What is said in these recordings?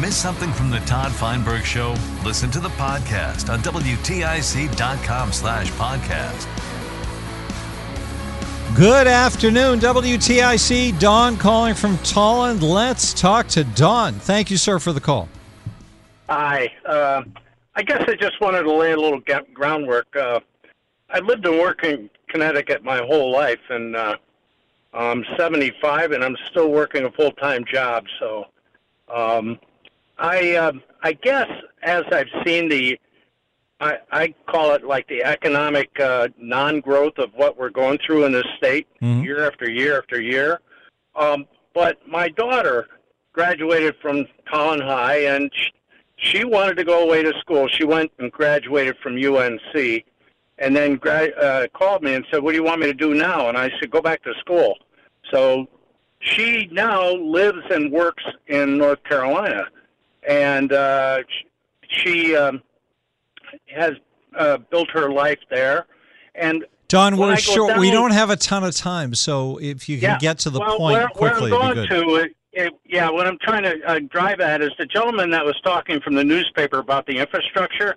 Miss something from the Todd Feinberg Show? Listen to the podcast on WTIC.com slash podcast. Good afternoon, WTIC. Don calling from Tolland. Let's talk to Don. Thank you, sir, for the call. Hi. Uh, I guess I just wanted to lay a little ga- groundwork. Uh, I lived and worked in Connecticut my whole life, and uh, I'm 75, and I'm still working a full time job. So, um, I uh, I guess as I've seen the, I, I call it like the economic uh, non-growth of what we're going through in this state Mhm. year after year after year. Um, but my daughter graduated from Collin High, and she, she wanted to go away to school. She went and graduated from UNC, and then gra- uh, called me and said, "What do you want me to do now?" And I said, "Go back to school." So she now lives and works in North Carolina, and uh, she um, has uh, built her life there. And Don, we're short. we don't have a ton of time, so if you can yeah, get to the well, point where, quickly, where I'm it'd going be good. to, it, it, yeah, what I'm trying to uh, drive at is the gentleman that was talking from the newspaper about the infrastructure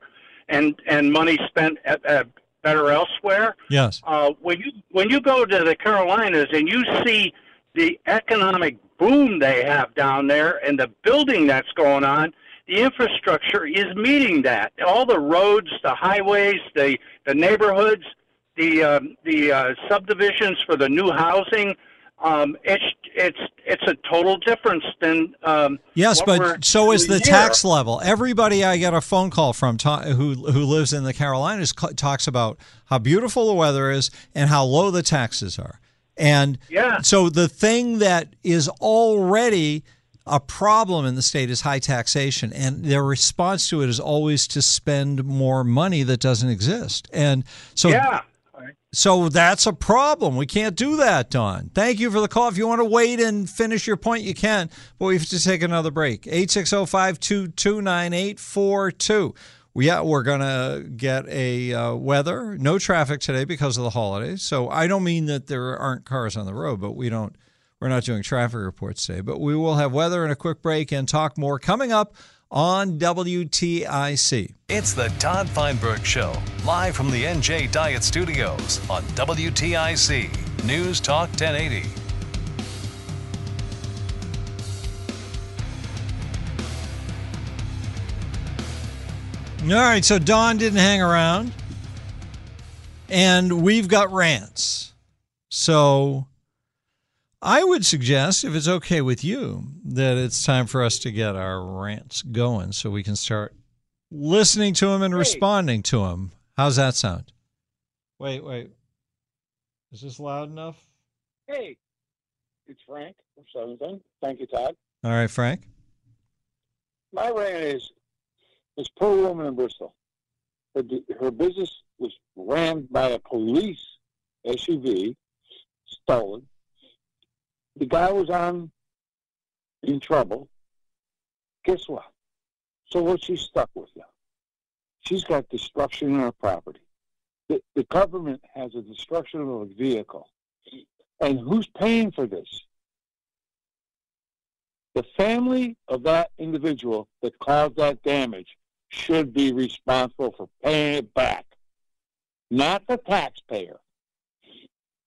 and and money spent at, at better elsewhere. Yes. uh, when you when you go to the Carolinas and you see the economic boom they have down there and the building that's going on, the infrastructure is meeting that. All the roads, the highways, the the neighborhoods, the um, the uh, subdivisions for the new housing. Um, it's it's it's a total difference than um, Yes, but so is the here. tax level. Everybody I get a phone call from ta- who who lives in the Carolinas co- talks about how beautiful the weather is and how low the taxes are. And Yeah. so the thing that is already a problem in the state is high taxation, and their response to it is always to spend more money that doesn't exist. And so Yeah. so that's a problem. We can't do that, Don. Thank you for the call. If you want to wait and finish your point, you can. But we have to take another break. 860 522 9842. Yeah, we're going to get a uh, weather. No traffic today because of the holidays. So I don't mean that there aren't cars on the road, but we don't. We're not doing traffic reports today, but we will have weather and a quick break and talk more coming up on WTIC. It's the Todd Feinberg Show, live from the NJ Diet Studios on WTIC News Talk 1080. All right, so Don didn't hang around, and we've got rants. So I would suggest, if it's okay with you, that it's time for us to get our rants going so we can start listening to them and responding to them. How's that sound? Wait, wait. Is this loud enough? Hey, it's Frank from Southern. Thank you, Todd. All right, Frank. My rant is this poor woman in Bristol. Her, her business was rammed by a police SUV, stolen. The guy was on in trouble. Guess what? So what she's stuck with now? She's got destruction in her property. The, the government has a destruction of a vehicle. And who's paying for this? The family of that individual that caused that damage should be responsible for paying it back. Not the taxpayer.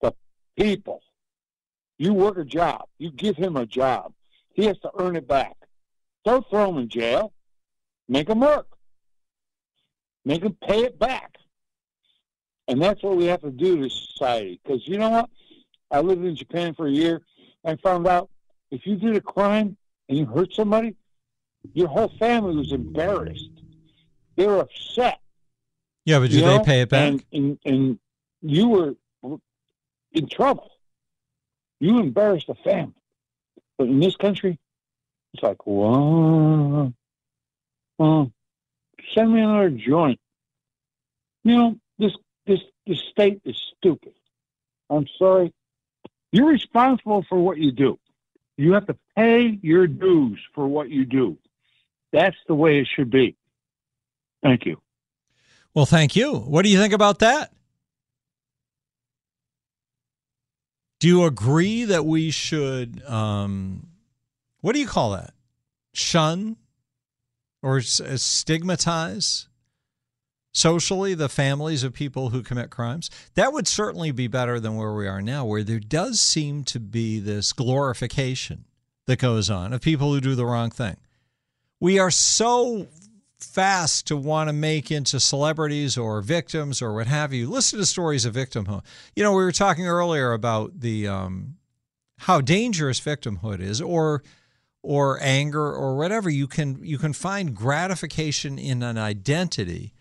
The people. You work a job. You give him a job. He has to earn it back. Don't throw him in jail. Make him work. Make him pay it back. And that's what we have to do to society. Because you know what? I lived in Japan for a year. I found out if you did a crime and you hurt somebody, your whole family was embarrassed. They were upset. Yeah, but do they know? pay it back? And, and, and you were in trouble. You embarrassed the family. But in this country, it's like, whoa, well, send me another joint. You know, this this this state is stupid. I'm sorry. You're responsible for what you do. You have to pay your dues for what you do. That's the way it should be. Thank you. Well, thank you. What do you think about that? Do you agree that we should, um, what do you call that? Shun or stigmatize socially the families of people who commit crimes? That would certainly be better than where we are now, where there does seem to be this glorification that goes on of people who do the wrong thing. We are so fast to want to make into celebrities or victims or what have you. Listen to stories of victimhood. You know, we were talking earlier about the um, how dangerous victimhood is, or or anger or whatever. You can you can find gratification in an identity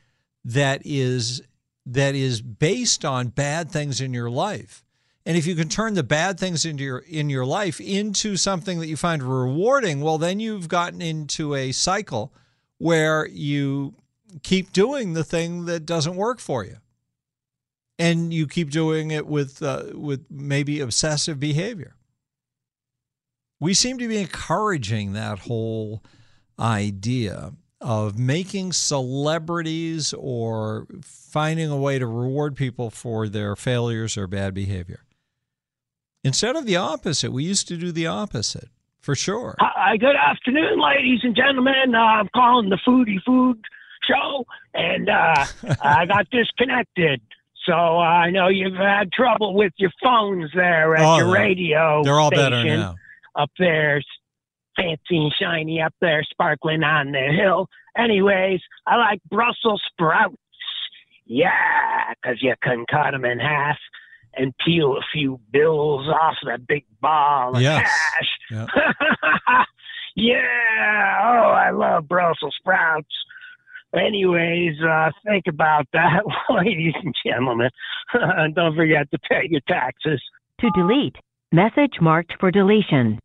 that is that is based on bad things in your life. And if you can turn the bad things into your in your life into something that you find rewarding, well then you've gotten into a cycle where you keep doing the thing that doesn't work for you. And you keep doing it with uh, with maybe obsessive behavior. We seem to be encouraging that whole idea of making celebrities or finding a way to reward people for their failures or bad behavior. Instead of the opposite, we used to do the opposite for sure. Hi, good afternoon, ladies and gentlemen. Uh, I'm calling the Foodie Food Show, and uh, I got disconnected. So uh, I know you've had trouble with your phones there at Oh, your radio They're all station better now. up there, fancy and shiny up there, sparkling on the hill. Anyways, I like Brussels sprouts. Yeah, 'cause you can cut them in half and peel a few bills off that big ball of Yes. cash. Yeah. yeah. Oh, I love Brussels sprouts. Anyways, uh, think about that, ladies and gentlemen. Don't forget to pay your taxes. To delete. Message marked for deletion.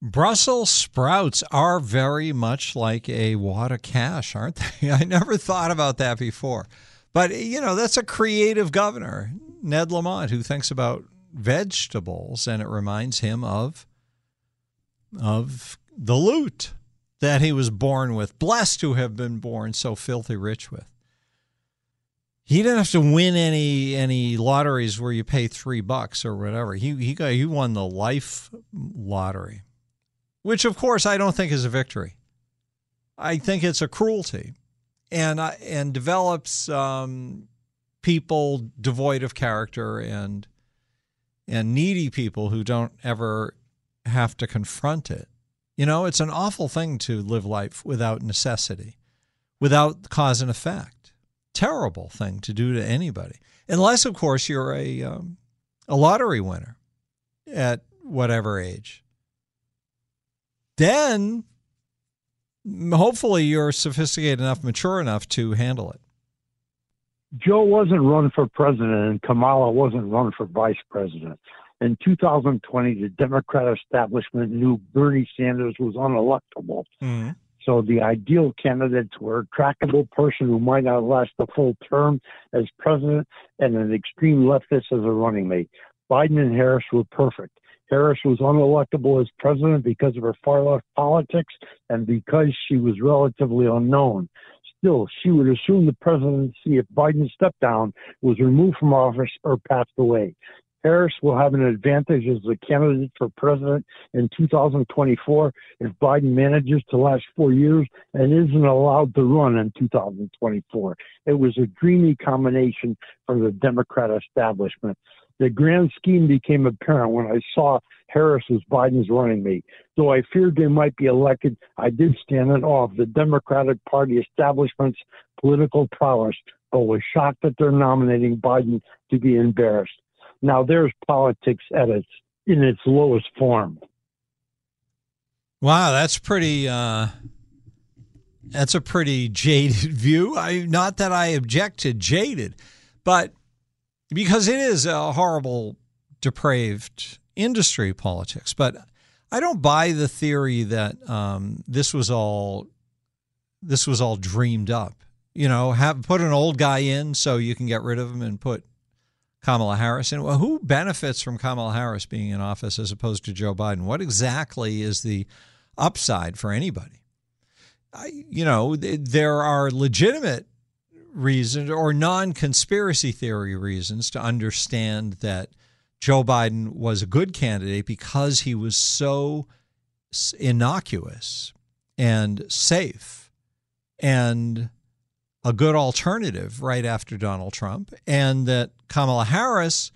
Brussels sprouts are very much like a wad of cash, aren't they? I never thought about that before. But, you know, that's a creative governor, Ned Lamont, who thinks about vegetables, and it reminds him of, of the loot that he was born with, blessed to have been born so filthy rich with. He didn't have to win any any lotteries where you pay three bucks or whatever. He he got he won the life lottery which of course I don't think is a victory. I think it's a cruelty, and I, and develops um, people devoid of character and and needy people who don't ever have to confront it. You know, it's an awful thing to live life without necessity, without cause and effect. Terrible thing to do to anybody, unless of course you're a um, a lottery winner at whatever age then hopefully you're sophisticated enough, mature enough to handle it. Joe wasn't running for president and Kamala wasn't running for vice president. In 2020, the Democrat establishment knew Bernie Sanders was unelectable. Mm-hmm. So the ideal candidates were a trackable person who might not last a full term as president and an extreme leftist as a running mate. Biden and Harris were perfect. Harris was unelectable as president because of her far left politics and because she was relatively unknown. Still, she would assume the presidency if Biden stepped down, was removed from office, or passed away. Harris will have an advantage as a candidate for president in 2024 if Biden manages to last four years and isn't allowed to run in 2024. It was a dreamy combination for the Democrat establishment. The grand scheme became apparent when I saw Harris was Biden's running mate. Though I feared they might be elected, I did stand in awe of the Democratic Party establishment's political prowess, but was shocked that they're nominating Biden to be embarrassed. Now there's politics at its in its lowest form. Wow, that's pretty. Uh, that's a pretty jaded view. I not that I object to jaded, but because it is a horrible, depraved industry politics. But I don't buy the theory that um, this was all this was all dreamed up. You know, have put an old guy in so you can get rid of him and put Kamala Harris in. Well, who benefits from Kamala Harris being in office as opposed to Joe Biden? What exactly is the upside for anybody? I, you know, there are legitimate reasons or non conspiracy theory reasons to understand that Joe Biden was a good candidate because he was so innocuous and safe and a good alternative right after Donald Trump, and that Kamala Harris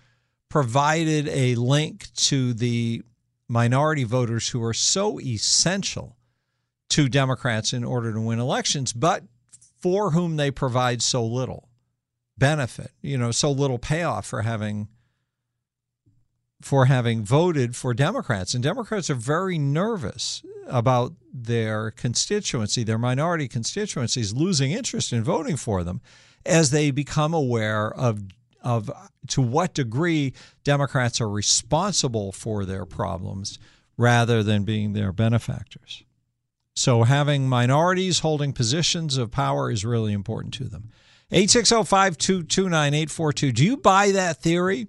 provided a link to the minority voters who are so essential to Democrats in order to win elections, but for whom they provide so little benefit, you know, so little payoff for having for having voted for Democrats. And Democrats are very nervous about their constituency, their minority constituencies, losing interest in voting for them as they become aware of of to what degree Democrats are responsible for their problems rather than being their benefactors. So having minorities holding positions of power is really important to them. 860-522-9842. Do you buy that theory?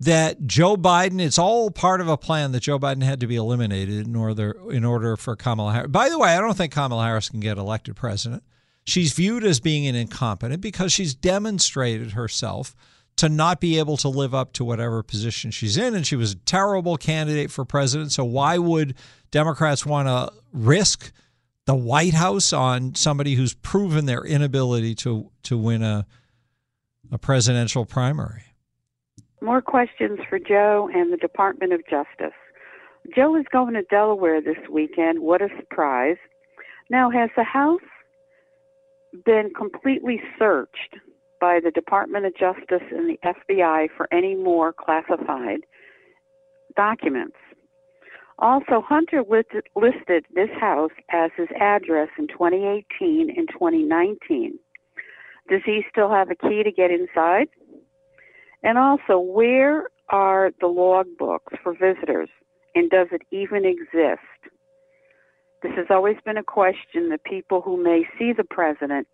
that Joe Biden, it's all part of a plan that Joe Biden had to be eliminated in order in order for Kamala Harris. By the way, I don't think Kamala Harris can get elected president. She's viewed as being an incompetent because she's demonstrated herself to not be able to live up to whatever position she's in. And she was a terrible candidate for president. So why would Democrats want to risk the White House on somebody who's proven their inability to to win a a presidential primary? More questions for Joe and the Department of Justice. Joe is going to Delaware this weekend. What a surprise. Now, has the House been completely searched by the Department of Justice and the FBI for any more classified documents? Also, Hunter listed this house as his address in 2018 and 2019. Does he still have a key to get inside? And also, where are the log books for visitors, and does it even exist? This has always been a question that people who may see the president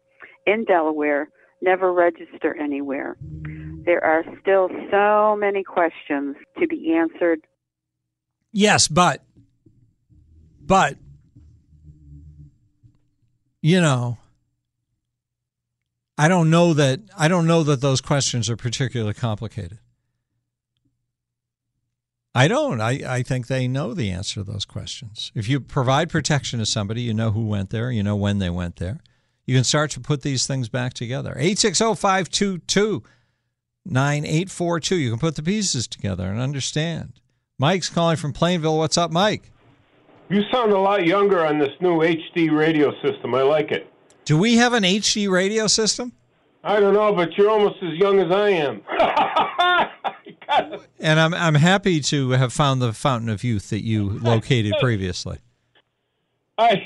in Delaware never register anywhere. There are still so many questions to be answered. Yes, but, but, you know, I don't know that I don't know that those questions are particularly complicated. I don't. I, I think they know the answer to those questions. If you provide protection to somebody, you know who went there, you know when they went there. You can start to put these things back together. 860 522 9842. You can put the pieces together and understand. Mike's calling from Plainville. What's up, Mike? You sound a lot younger on this new HD radio system. I like it. Do we have an HD radio system? I don't know, but you're almost as young as I am. and I'm I'm happy to have found the fountain of youth that you located previously. I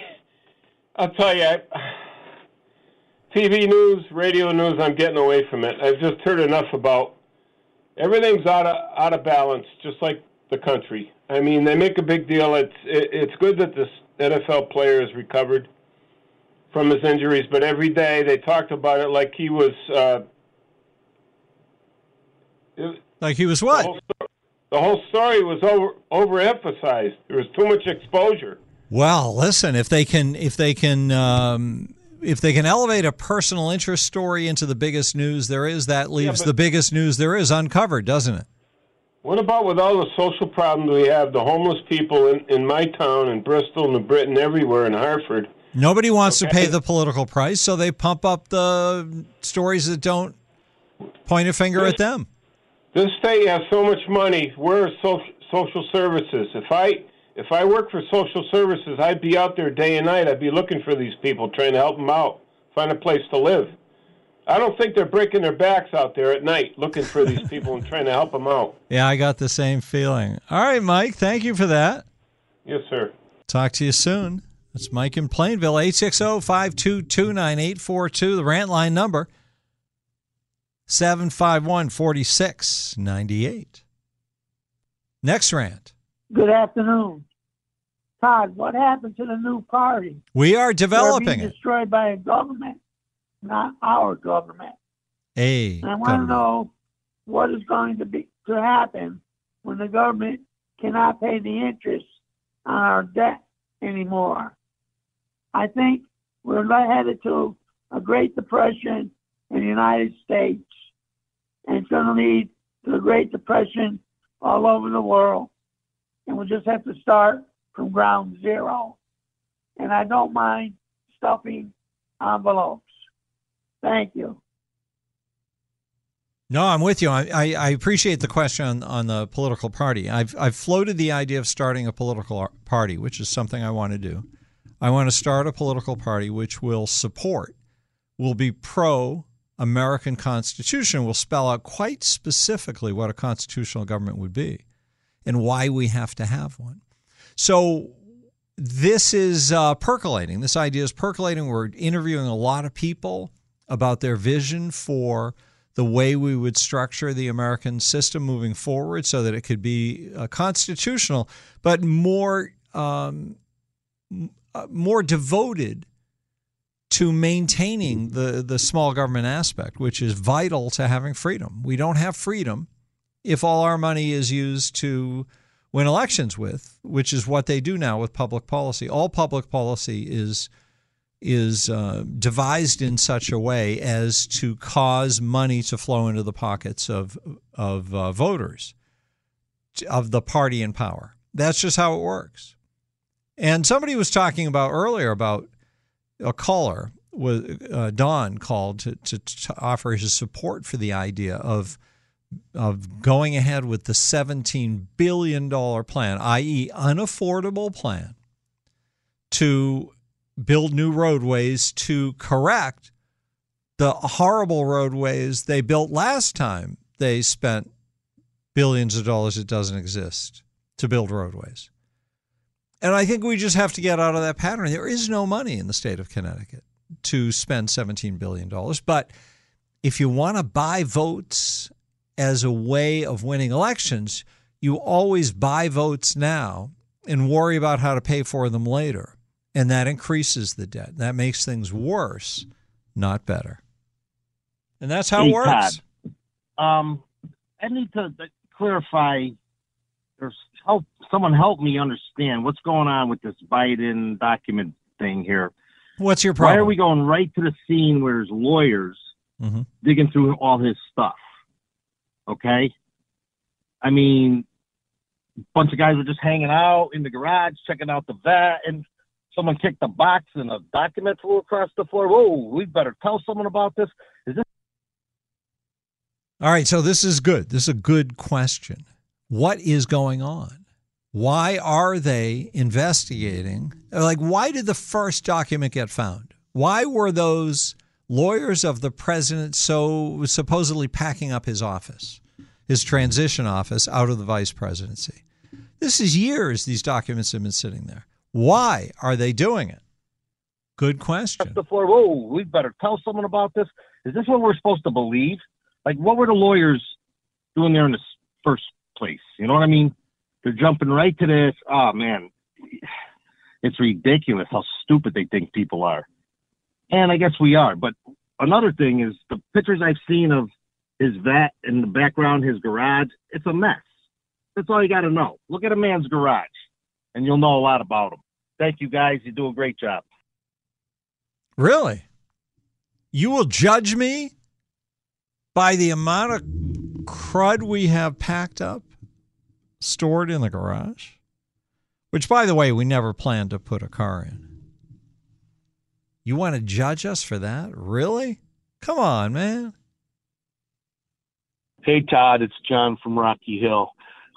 I'll tell you, I, TV news, radio news. I'm getting away from it. I've just heard enough about everything's out of out of balance, just like the country. I mean, they make a big deal. It's it, it's good that this NFL player has recovered from his injuries, but every day they talked about it like he was. Uh, like he was what? The whole, story, the whole story was over overemphasized. There was too much exposure. Well, listen, if they can, if they can, um, if they can elevate a personal interest story into the biggest news there is, that leaves yeah, the biggest news there is uncovered, doesn't it? What about with all the social problems we have? The homeless people in, in my town, in Bristol, New Britain, everywhere, in Hartford Nobody wants okay. to pay the political price, so they pump up the stories that don't point a finger this, at them. This state has so much money. Where are social, social services? If I if I work for social services, I'd be out there day and night. I'd be looking for these people, trying to help them out, find a place to live. I don't think they're breaking their backs out there at night looking for these people and trying to help them out. Yeah, I got the same feeling. All right, Mike, thank you for that. Yes, sir. Talk to you soon. That's Mike in Plainville, 860 522 9842, the rant line number, 751 4698. Next rant. Good afternoon. Todd, what happened to the new party? We are developing being it. destroyed by a government, not our government. And I want to know what is going to be to happen when the government cannot pay the interest on our debt anymore. I think we're headed to a Great Depression in the United States, and it's going to lead to a Great Depression all over the world. And we'll just have to start from ground zero. And I don't mind stuffing envelopes. Thank you. No, I'm with you. I, I, appreciate the question on, on the political party. I've, I've floated the idea of starting a political party, which is something I want to do. I want to start a political party which will support, will be pro American Constitution, will spell out quite specifically what a constitutional government would be and why we have to have one. So this is uh, percolating. This idea is percolating. We're interviewing a lot of people about their vision for the way we would structure the American system moving forward so that it could be uh, constitutional, but more um, uh, more devoted to maintaining the the small government aspect, which is vital to having freedom. We don't have freedom if all our money is used to win elections with, which is what they do now with public policy. All public policy is is uh, devised in such a way as to cause money to flow into the pockets of of uh, voters of the party in power. That's just how it works. And somebody was talking about earlier about a caller was uh, Don called to, to, to offer his support for the idea of of going ahead with the 17 billion dollar plan, i.e., unaffordable plan to build new roadways to correct the horrible roadways they built last time they spent billions of dollars that doesn't exist to build roadways. And I think we just have to get out of that pattern. There is no money in the state of Connecticut to spend $17 billion. But if you want to buy votes as a way of winning elections, you always buy votes now and worry about how to pay for them later. And that increases the debt. That makes things worse, not better. And that's how Hey, it works. Todd, um, I need to uh, clarify. There's help. Someone help me understand what's going on with this Biden document thing here. What's your problem? Why are we going right to the scene where there's lawyers Mhm. digging through all his stuff? Okay. I mean, a bunch of guys were just hanging out in the garage, checking out the Vette, and someone kicked the box and a document flew across the floor. Whoa, we better tell someone about this. Is this All right, so this is good. This is a good question. What is going on? Why are they investigating? Like, why did the first document get found? Why were those lawyers of the president so supposedly packing up his office, his transition office, out of the vice presidency? This is years these documents have been sitting there. Why are they doing it? Good question. the floor? Whoa, we better tell someone about this. Is this what we're supposed to believe? Like, what were the lawyers doing there in the first place? You know what I mean? They're jumping right to this. Oh man, it's ridiculous how stupid they think people are. And I guess we are. But another thing is the pictures I've seen of his Vette in the background, his garage. It's a mess. That's all you got to know. Look at a man's garage, and you'll know a lot about him. Thank you guys. You do a great job. Really? You will judge me by the amount of crud we have packed up, stored in the garage? Which, by the way, we never planned to put a car in. You want to judge us for that? Really? Come on, man. Hey, Todd, it's John from Rocky Hill.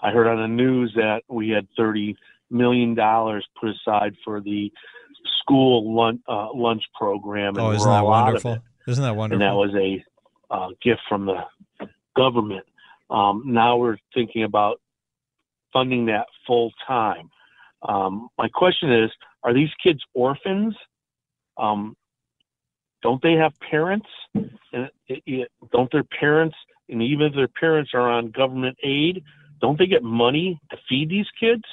I heard on the news that we had $30 million dollars put aside for the school lunch, uh, lunch program. And Oh, isn't that all out of wonderful? Isn't that wonderful? And that was a uh, gift from the government. Um, now we're thinking about funding that full time. Um, my question is: Are these kids orphans? Um, don't they have parents? And it, it, don't their parents, and even if their parents are on government aid, don't they get money to feed these kids?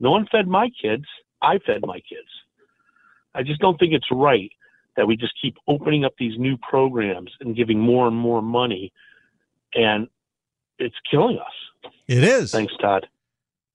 No one fed my kids. I fed my kids. I just don't think it's right that we just keep opening up these new programs and giving more and more money, and it's killing us. It is. Thanks, Todd.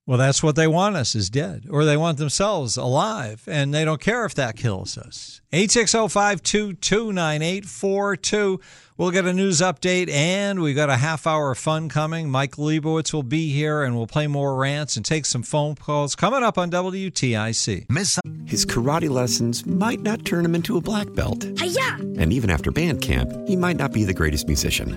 Well, that's what they want us is dead, or they want themselves alive, and they don't care if that kills us. 860-522-9842. We'll get a news update, and we've got a half hour of fun coming. Mike Leibowitz will be here, and we'll play more rants and take some phone calls coming up on WTIC. Miss His karate lessons might not turn him into a black belt. Hiya! And even after band camp, he might not be the greatest musician.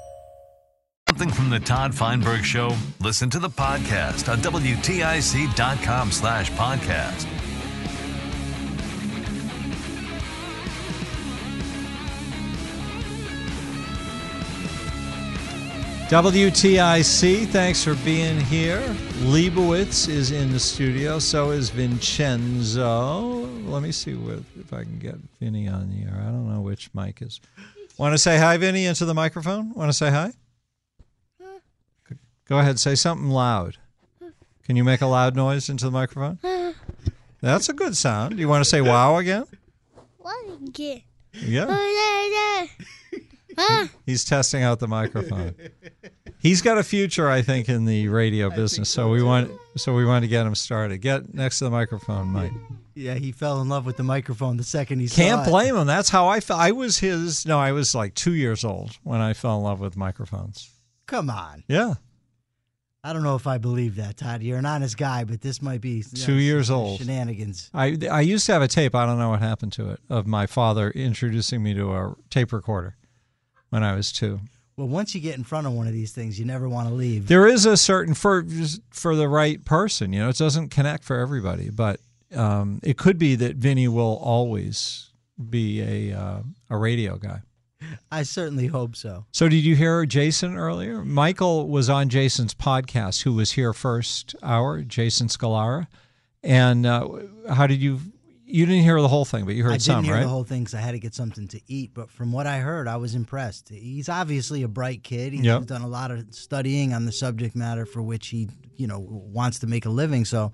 Something from the Todd Feinberg Show? Listen to the podcast on WTIC.com slash podcast. WTIC, thanks for being here. Leibowitz is in the studio, so is Vincenzo. Let me see what, if I can get Vinny on the air. I don't know which mic is. Want to say hi, Vinny, into the microphone? Want to say hi? Go ahead, say something loud. Can you make a loud noise into the microphone? That's a good sound. Do you want to say wow again? What? Yeah. Oh, He's testing out the microphone. He's got a future, I think, in the radio business. So we want, so we want to get him started. Get next to the microphone, Mike. Yeah, he fell in love with the microphone the second he Can't saw it. blame him. That's how I felt. I was his. No, I was like two years old when I fell in love with microphones. Come on. Yeah, I don't know if I believe that, Todd. You're an honest guy, but this might be two years old. Shenanigans. I I used to have a tape. I don't know what happened to it of my father introducing me to a tape recorder when I was two. Well, once you get in front of one of these things, you never want to leave. There is a certain for for the right person. You know, it doesn't connect for everybody, but um, it could be that Vinny will always be a uh, a radio guy. I certainly hope so. So, did you hear Jason earlier? Michael was on Jason's podcast, who was here first hour, Jason Scalara. And uh, how did you? You didn't hear the whole thing, but you heard I didn't some, hear right? the whole thing because I had to get something to eat. But from what I heard, I was impressed. He's obviously a bright kid. He's Yep. done a lot of studying on the subject matter for which he, you know, wants to make a living. So,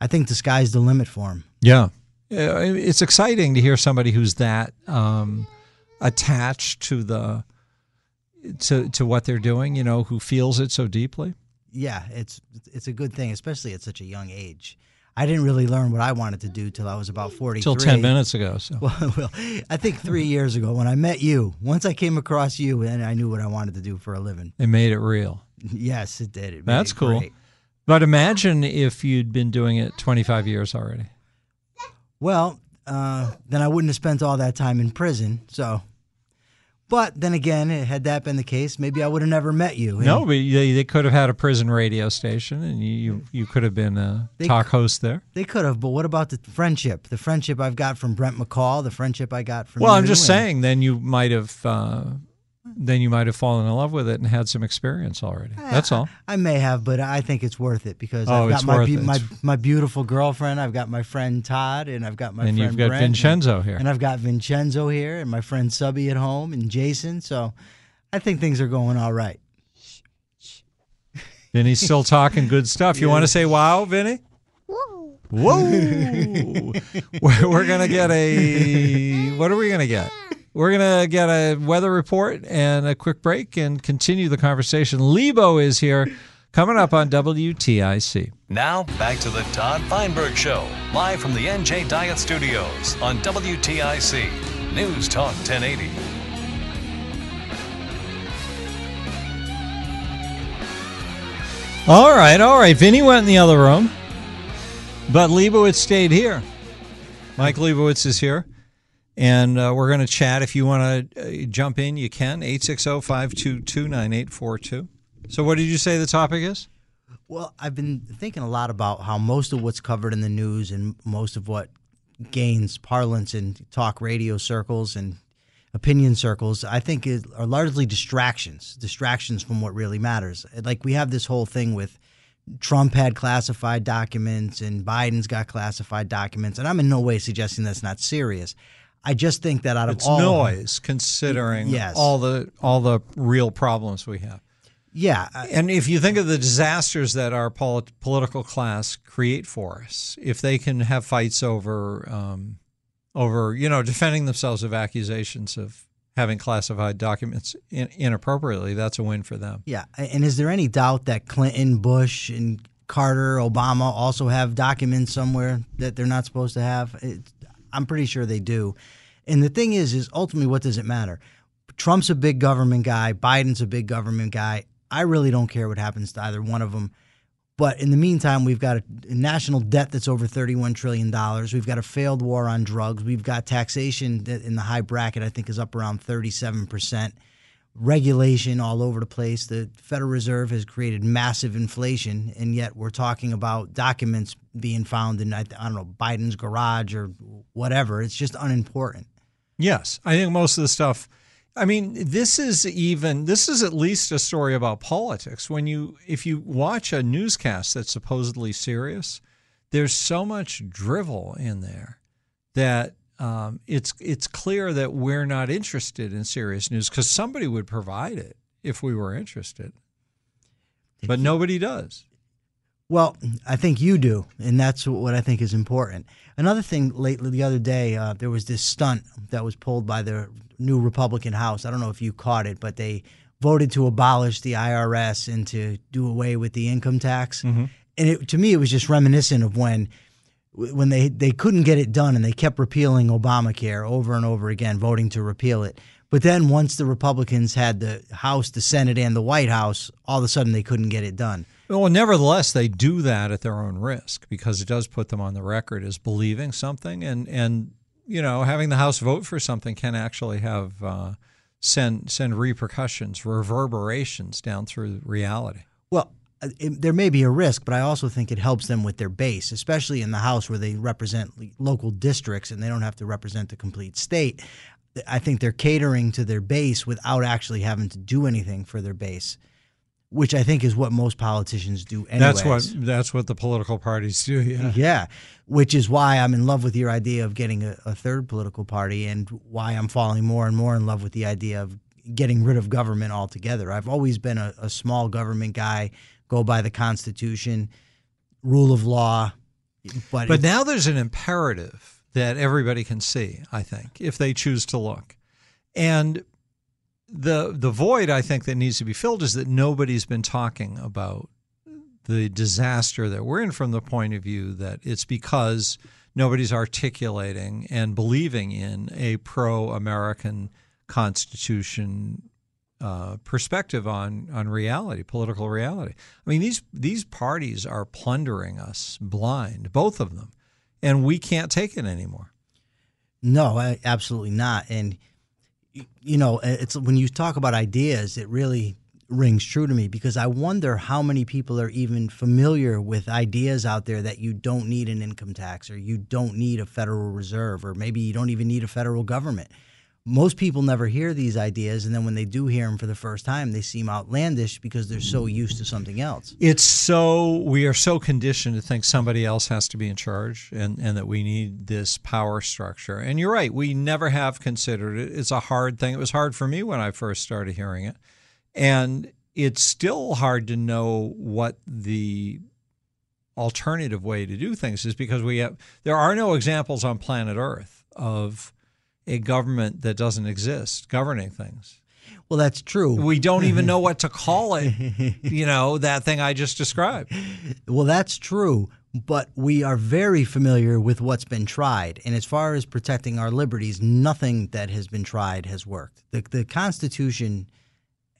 I think the sky's the limit for him. Yeah, Uh, it's exciting to hear somebody who's that um, attached to the to to what they're doing. You know, who feels it so deeply. Yeah, it's it's a good thing, especially at such a young age. I didn't really learn what I wanted to do till I was about forty. Till ten minutes ago. So Well, well, I think three years ago when I met you, once I came across you, and I knew what I wanted to do for a living. it made it real. Yes, it did. It That's it cool. great. But imagine if you'd been doing it 25 years already. Well, uh, then I wouldn't have spent all that time in prison. So, but then again, had that been the case, maybe I would have never met you. No, but they, they could have had a prison radio station, and you you, you could have been a They talk host there. They could have, but what about the friendship? The friendship I've got from Brent McCall, the friendship I got from Well, I'm just and- saying. Then you might have uh, then you might have fallen in love with it and had some experience already. That's all. I may have, but I think it's worth it because Oh, I've got my, be- my my beautiful girlfriend. I've got my friend Todd, and I've got my And friend you've got Brent, and- Vincenzo here. and I've got Vincenzo here, and my friend Subby at home, and Jason. So I think things are going all right. Vinny's still talking good stuff. You want to say wow, Vinny? Whoa! we're, we're gonna get a. What are we gonna get? We're gonna get a weather report and a quick break and continue the conversation. Lebo is here, coming up on WTIC. Now, back to the Todd Feinberg Show, live from the NJ Diet Studios on WTIC. News Talk 1080. All right, all right. Vinny went in the other room, but Leibowitz stayed here. Mike Leibowitz is here, and uh, we're going to chat. If you want to uh, jump in, you can. 860 522 9842. So, what did you say the topic is? Well, I've been thinking a lot about how most of what's covered in the news and most of what gains parlance in talk radio circles and opinion circles, I think is, are largely distractions, distractions from what really matters. Like we have this whole thing with Trump had classified documents and Biden's got classified documents, and I'm in no way suggesting that's not serious. I just think that out of It's all noise, considering Yes. all the all the real problems we have. yeah, And if you think of the disasters that our polit- political class create for us, if they can have fights over, um, over you know, defending themselves of accusations of having classified documents in- inappropriately, that's a win for them. Yeah, and is there any doubt that Clinton, Bush, and Carter, Obama also have documents somewhere that they're not supposed to have? It, I'm pretty sure they do. And the thing is, is ultimately, what does it matter? Trump's a big government guy. Biden's a big government guy. I really don't care what happens to either one of them. But in the meantime, we've got a national debt that's over $31 trillion. We've got a failed war on drugs. We've got taxation that in the high bracket, I think, is up around 37%. Regulation all over the place. The Federal Reserve has created massive inflation, and yet we're talking about documents being found in, I, don't know, Biden's garage or whatever. It's just unimportant. Yes, I think most of the stuff. I mean, this is even this is at least a story about politics. When you if you watch a newscast that's supposedly serious, there's so much drivel in there that um, it's it's clear that we're not interested in serious news because somebody would provide it if we were interested, but nobody does. Well, I think you do, and that's what I think is important. Another thing, lately, the other day, uh, there was this stunt that was pulled by the new Republican House. I don't know if you caught it, but they voted to abolish the IRS and to do away with the income tax. And it, to me, it was just reminiscent of when when they, they couldn't get it done and they kept repealing Obamacare over and over again, voting to repeal it. But then once the Republicans had the House, the Senate, and the White House, all of a sudden they couldn't get it done. Well, nevertheless, they do that at their own risk because it does put them on the record as believing something, and and you know having the House vote for something can actually have uh, send send repercussions, reverberations down through reality. Well, Uh, it, there may be a risk, but I also think it helps them with their base, especially in the House where they represent local districts and they don't have to represent the complete state. I think they're catering to their base without actually having to do anything for their base, which I think is what most politicians do anyways. That's what that's what the political parties do. Yeah. Yeah, which is why I'm in love with your idea of getting a, a third political party, and why I'm falling more and more in love with the idea of getting rid of government altogether. I've always been a, a small government guy, go by the Constitution, rule of law, but But now there's an imperative that everybody can see, I think, if they choose to look. And the the void I think that needs to be filled is that nobody's been talking about the disaster that we're in from the point of view that it's because nobody's articulating and believing in a pro-American constitution uh, perspective on on reality, political reality. I mean, these these parties are plundering us blind, both of them, and we can't take it anymore. No, absolutely not. And you know, it's when you talk about ideas, it really rings true to me because I wonder how many people are even familiar with ideas out there that you don't need an income tax or you don't need a Federal Reserve or maybe you don't even need a federal government. Most people never hear these ideas, and then when they do hear them for the first time, they seem outlandish because they're so used to something else. It's so we are so conditioned to think somebody else has to be in charge and, and that we need this power structure. And you're right, we never have considered it. It's a hard thing. It was hard for me when I first started hearing it. And it's still hard to know what the alternative way to do things is because we have there are no examples on planet Earth of a government that doesn't exist governing things. Well, that's true. We don't even know what to call it. You know, that thing I just described. Well, that's true, but we are very familiar with what's been tried. And as far as protecting our liberties, nothing that has been tried has worked. The, the Constitution,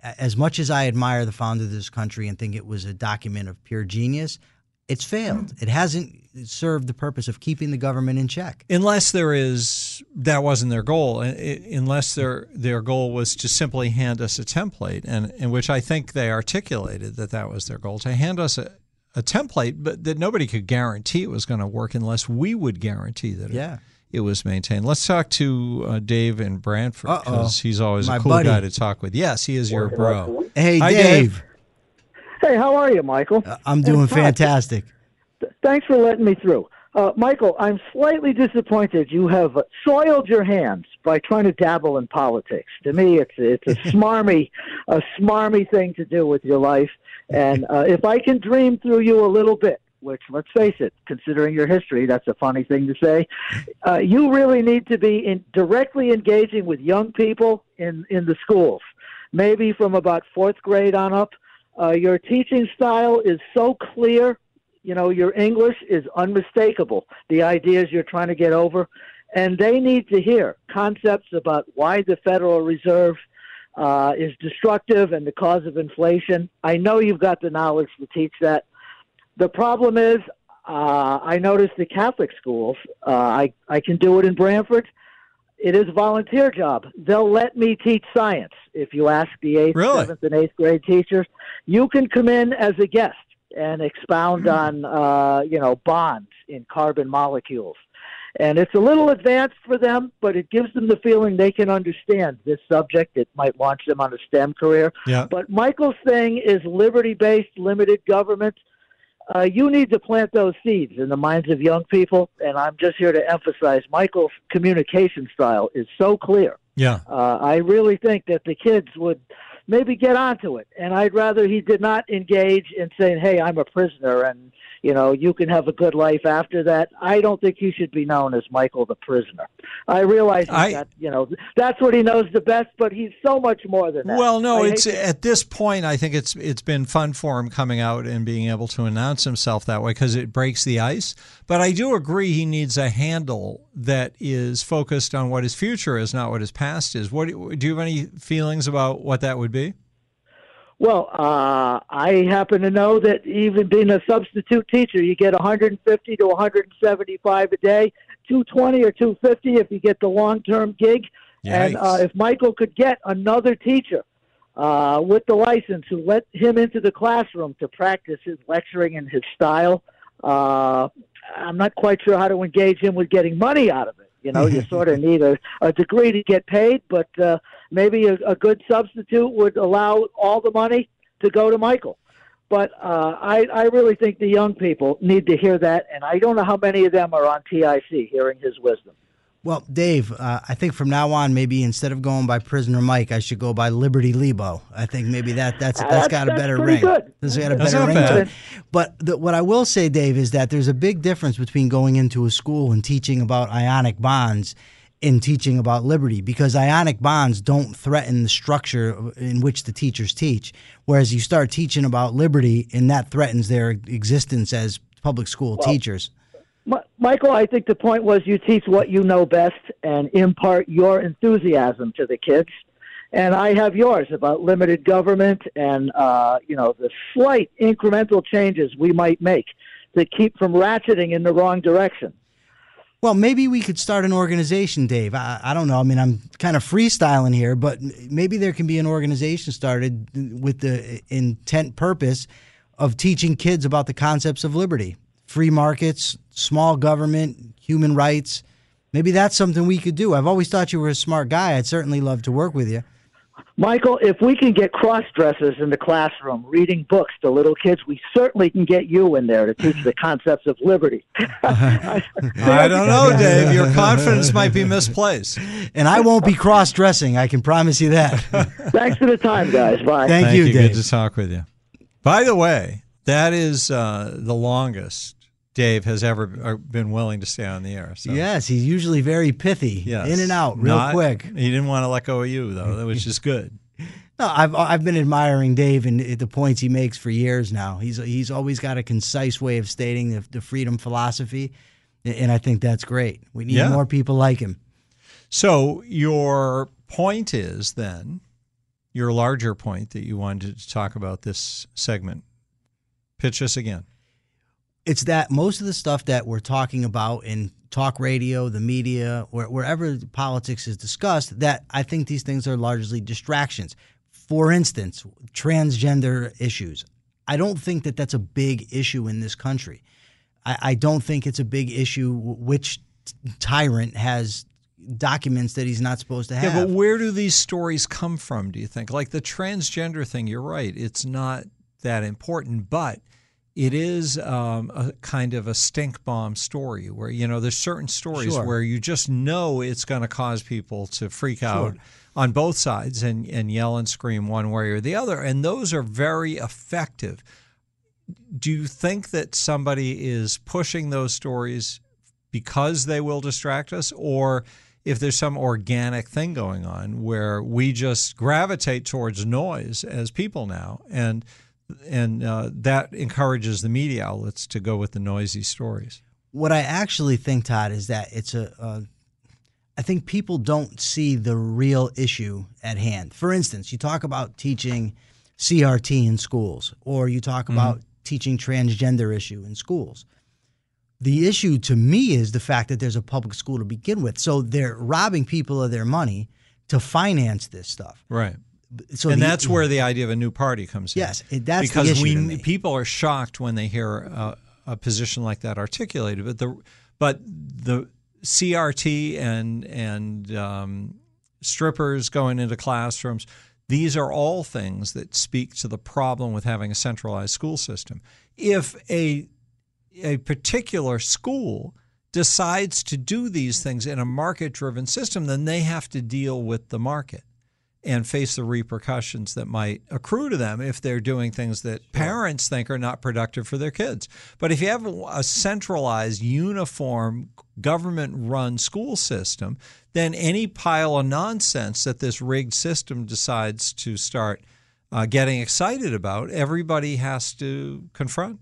as much as I admire the founder of this country and think it was a document of pure genius, it's failed. It hasn't served the purpose of keeping the government in check. Unless there is that wasn't their goal, I- I- unless their their goal was to simply hand us a template, and in which I think they articulated that that was their goal to hand us a, a template, but that nobody could guarantee it was going to work unless we would guarantee that Yeah. it, it was maintained. Let's talk to uh, Dave in Branford because he's always My a cool buddy. guy to talk with. Yes, he is your bro. Hey, Hi, Dave. Hey, how are you, Michael? I'm doing And fantastic. Th- Thanks for letting me through. Uh, Michael, I'm slightly disappointed you have soiled your hands by trying to dabble in politics. To me, it's it's a smarmy, a smarmy thing to do with your life. And uh, if I can dream through you a little bit, which let's face it, considering your history, that's a funny thing to say. Uh, you really need to be in, directly engaging with young people in in the schools, maybe from about fourth grade on up. Uh, your teaching style is so clear. You know, your English is unmistakable. The ideas you're trying to get over, and they need to hear concepts about why the Federal Reserve uh, is destructive and the cause of inflation. I know you've got the knowledge to teach that. The problem is, uh, I noticed the Catholic schools. Uh, I I can do it in Branford. It is a volunteer job. They'll let me teach science if you ask the eighth, Really? seventh, and eighth grade teachers. You can come in as a guest and expound on uh, you know bonds in carbon molecules. And it's a little advanced for them, but it gives them the feeling they can understand this subject. It might launch them on a STEM career. Yeah. But Michael's thing is liberty based, limited government. Uh, you need to plant those seeds in the minds of young people. And I'm just here to emphasize Michael's communication style is so clear. Yeah. Uh, I really think that the kids would maybe get onto it. And I'd rather he did not engage in saying, hey, I'm a prisoner and, you know, you can have a good life after that. I don't think he should be known as Michael the prisoner. I realize I- got, you know, that's what he knows the best, but he's so much more than that. Well, no, I it's at this point. I think it's it's been fun for him coming out and being able to announce himself that way because it breaks the ice. But I do agree he needs a handle that is focused on what his future is, not what his past is. What do you have any feelings about what that would be? Well, uh, I happen to know that even being a substitute teacher, you get 150 to 175 a day, 220 or 250 if you get the long-term gig. And uh, if Michael could get another teacher uh, with the license who let him into the classroom to practice his lecturing and his style, uh, I'm not quite sure how to engage him with getting money out of it. You know, you sort of need a, a degree to get paid, but uh, maybe a, a good substitute would allow all the money to go to Michael. But uh, I, I really think the young people need to hear that, and I don't know how many of them are on TIC hearing his wisdom. Well, Dave, uh, I think from now on, maybe instead of going by Prisoner Mike, I should go by Liberty Lebo. I think maybe that that's that's That's- got a that's better pretty ring. good. This has got a That's better not ring to it. But the, what I will say, Dave, is that there's a big difference between going into a school and teaching about ionic bonds and teaching about liberty because ionic bonds don't threaten the structure in which the teachers teach. Whereas you start teaching about liberty, and that threatens their existence as public school teachers. Mi- Michael, I think the point was you teach what you know best and impart your enthusiasm to the kids. And I have yours about limited government and, uh, you know, the slight incremental changes we might make to keep from ratcheting in the wrong direction. Well, maybe we could start an organization, Dave. I, I don't know. I mean, I'm kind of freestyling here, but maybe there can be an organization started with the intent purpose of teaching kids about the concepts of liberty, free markets, small government, human rights. Maybe that's something we could do. I've always thought you were a smart guy. I'd certainly love to work with you. Michael, if we can get cross dressers in the classroom reading books to little kids, we certainly can get you in there to teach the concepts of liberty. I don't know, Dave. Your confidence might be misplaced. And I won't be cross dressing. I can promise you that. Thanks for the time, guys. Bye. Thank, you, Dave. Good to talk with you. By the way, that is uh, the longest Dave has ever uh, been willing to stay on the air. So. Yes, he's usually very pithy, Yes. in and out, real Not- quick. He didn't want to let go of you, though, which is good. No, I've I've been admiring Dave and the points he makes for years now. He's he's always got a concise way of stating the, the freedom philosophy, and I think that's great. We need Yeah. more people like him. So your point is then, your larger point that you wanted to talk about this segment. Pitch us again. It's that most of the stuff that we're talking about in talk radio, the media, where, wherever politics is discussed, that I think these things are largely distractions. For instance, transgender issues. I don't think that that's a big issue in this country. I, I don't think it's a big issue which tyrant has documents that he's not supposed to have. Yeah, but where do these stories come from, do you think? Like the transgender thing, you're right. It's not that important, but it is um, a kind of a stink bomb story where, you know, there's certain stories Sure. where you just know it's going to cause people to freak out on both sides and, and yell and scream one way or the other. And those are very effective. Do you think that somebody is pushing those stories because they will distract us or if there's some organic thing going on where we just gravitate towards noise as people now and and uh, that encourages the media outlets to go with the noisy stories What I actually think, Todd, is that it's a. Uh, I think people don't see the real issue at hand. For instance, you talk about teaching CRT in schools, or you talk about teaching transgender issue in schools. The issue to me is the fact that there's a public school to begin with, so they're robbing people of their money to finance this stuff. right So and the- that's where the idea of a new party comes in. Yes, that's the because issue we people are shocked when they hear a, a position like that articulated but the but the CRT and and um, strippers going into classrooms these are all things that speak to the problem with having a centralized school system. If a a particular school decides to do these things in a market driven system then they have to deal with the market and face the repercussions that might accrue to them if they're doing things that parents think are not productive for their kids. But if you have a centralized, uniform, government run school system, then any pile of nonsense that this rigged system decides to start uh, getting excited about, everybody has to confront.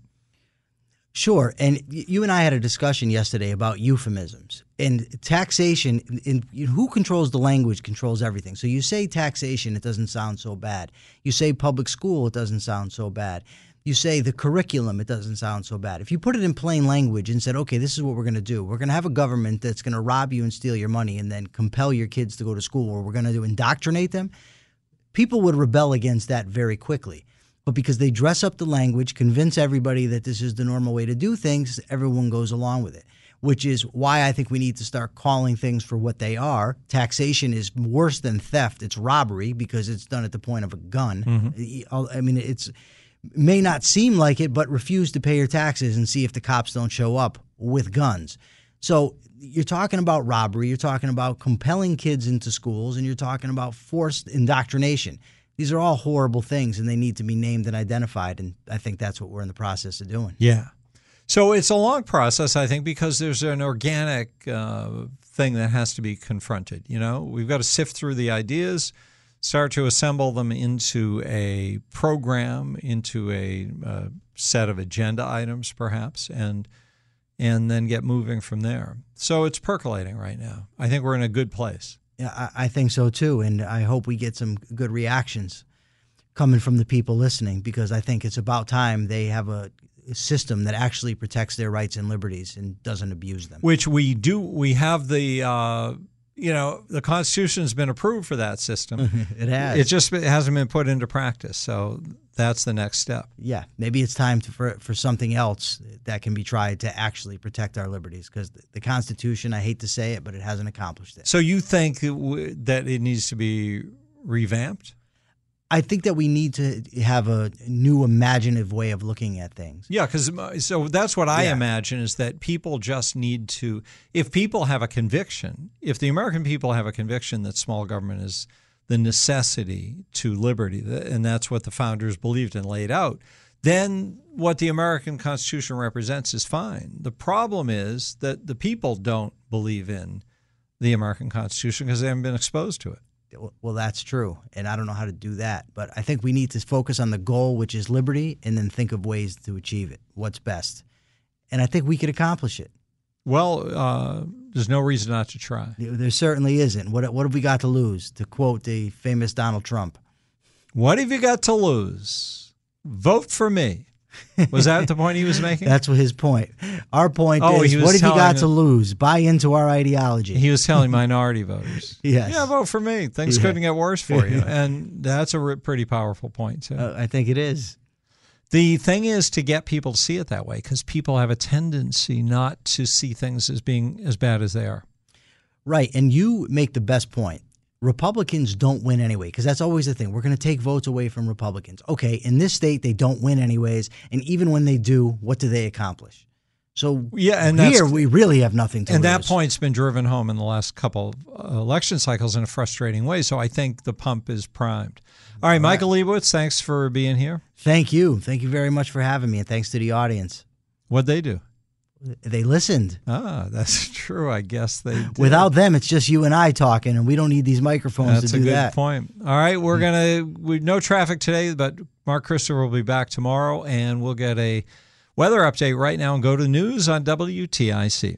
Sure. And you and I had a discussion yesterday about euphemisms and taxation. In, who controls the language controls everything. So you say taxation, it doesn't sound so bad. You say public school, it doesn't sound so bad. You say the curriculum, it doesn't sound so bad. If you put it in plain language and said, okay, this is what we're going to do, we're going to have a government that's going to rob you and steal your money and then compel your kids to go to school, or we're going to indoctrinate them, people would rebel against that very quickly. But because they dress up the language, convince everybody that this is the normal way to do things, everyone goes along with it. Which is why I think we need to start calling things for what they are. Taxation is worse than theft; it's robbery because it's done at the point of a gun. Mm-hmm. I mean, it's may not seem like it, but refuse to pay your taxes and see if the cops don't show up with guns. So you're talking about robbery, you're talking about compelling kids into schools, and you're talking about forced indoctrination. These are all horrible things, and they need to be named and identified. And I think that's what we're in the process of doing. Yeah. So it's a long process, I think, because there's an organic uh, thing that has to be confronted. You know, we've got to sift through the ideas, start to assemble them into a program, into a uh, set of agenda items, perhaps, and and then get moving from there. So it's percolating right now. I think we're in a good place. Yeah, I, I think so too, and I hope we get some good reactions coming from the people listening because I think it's about time they have a system that actually protects their rights and liberties and doesn't abuse them. Which we do. We have the. Uh, you know, the Constitution's been approved for that system. it has. It just it hasn't been put into practice. So that's the next step. Yeah, maybe it's time to, for for something else that can be tried to actually protect our liberties because the, the Constitution, I hate to say it, but it hasn't accomplished it. So you think that it needs to be revamped? I think that we need to have a new imaginative way of looking at things. Yeah, because uh, so that's what I Yeah. imagine is that people just need to, if people have a conviction, if the American people have a conviction that small government is the necessity to liberty, and that's what the founders believed and laid out, then what the American Constitution represents is fine. The problem is that the people don't believe in the American Constitution because they haven't been exposed to it. Well, that's true. And I don't know how to do that. But I think we need to focus on the goal, which is liberty, and then think of ways to achieve it. What's best? And I think we could accomplish it. Well, uh, there's no reason not to try. There certainly isn't. What, what have we got to lose? To quote the famous Donald Trump. What have you got to lose? Vote for me. Was that the point he was making? That's what his point. Our point Oh, is, what have you got telling to lose? Buy into our ideology. He was telling minority voters. Yes. Yeah, vote for me. Things Yeah. couldn't get worse for you. And that's a pretty powerful point, too. Uh, I think it is. The thing is to get people to see it that way because people have a tendency not to see things as being as bad as they are. Right. And you make the best point. Republicans don't win anyway, because that's always the thing. We're going to take votes away from Republicans. Okay, in this state, they don't win anyways. And even when they do, what do they accomplish? So Yeah, and here we really have nothing to and lose. that point's been driven home in the last couple of election cycles in a frustrating way. So I think the pump is primed. All right, Michael Leibowitz, thanks for being here. Thank you. Thank you very much for having me, and thanks to the audience. What'd they do? They listened. Ah, that's true. I guess they did. Without them, it's just you and I talking, and we don't need these microphones That's to a do good that. point. All right, we're gonna we no traffic today, but Mark Christopher will be back tomorrow, and we'll get a weather update right now and go to the news on WTIC.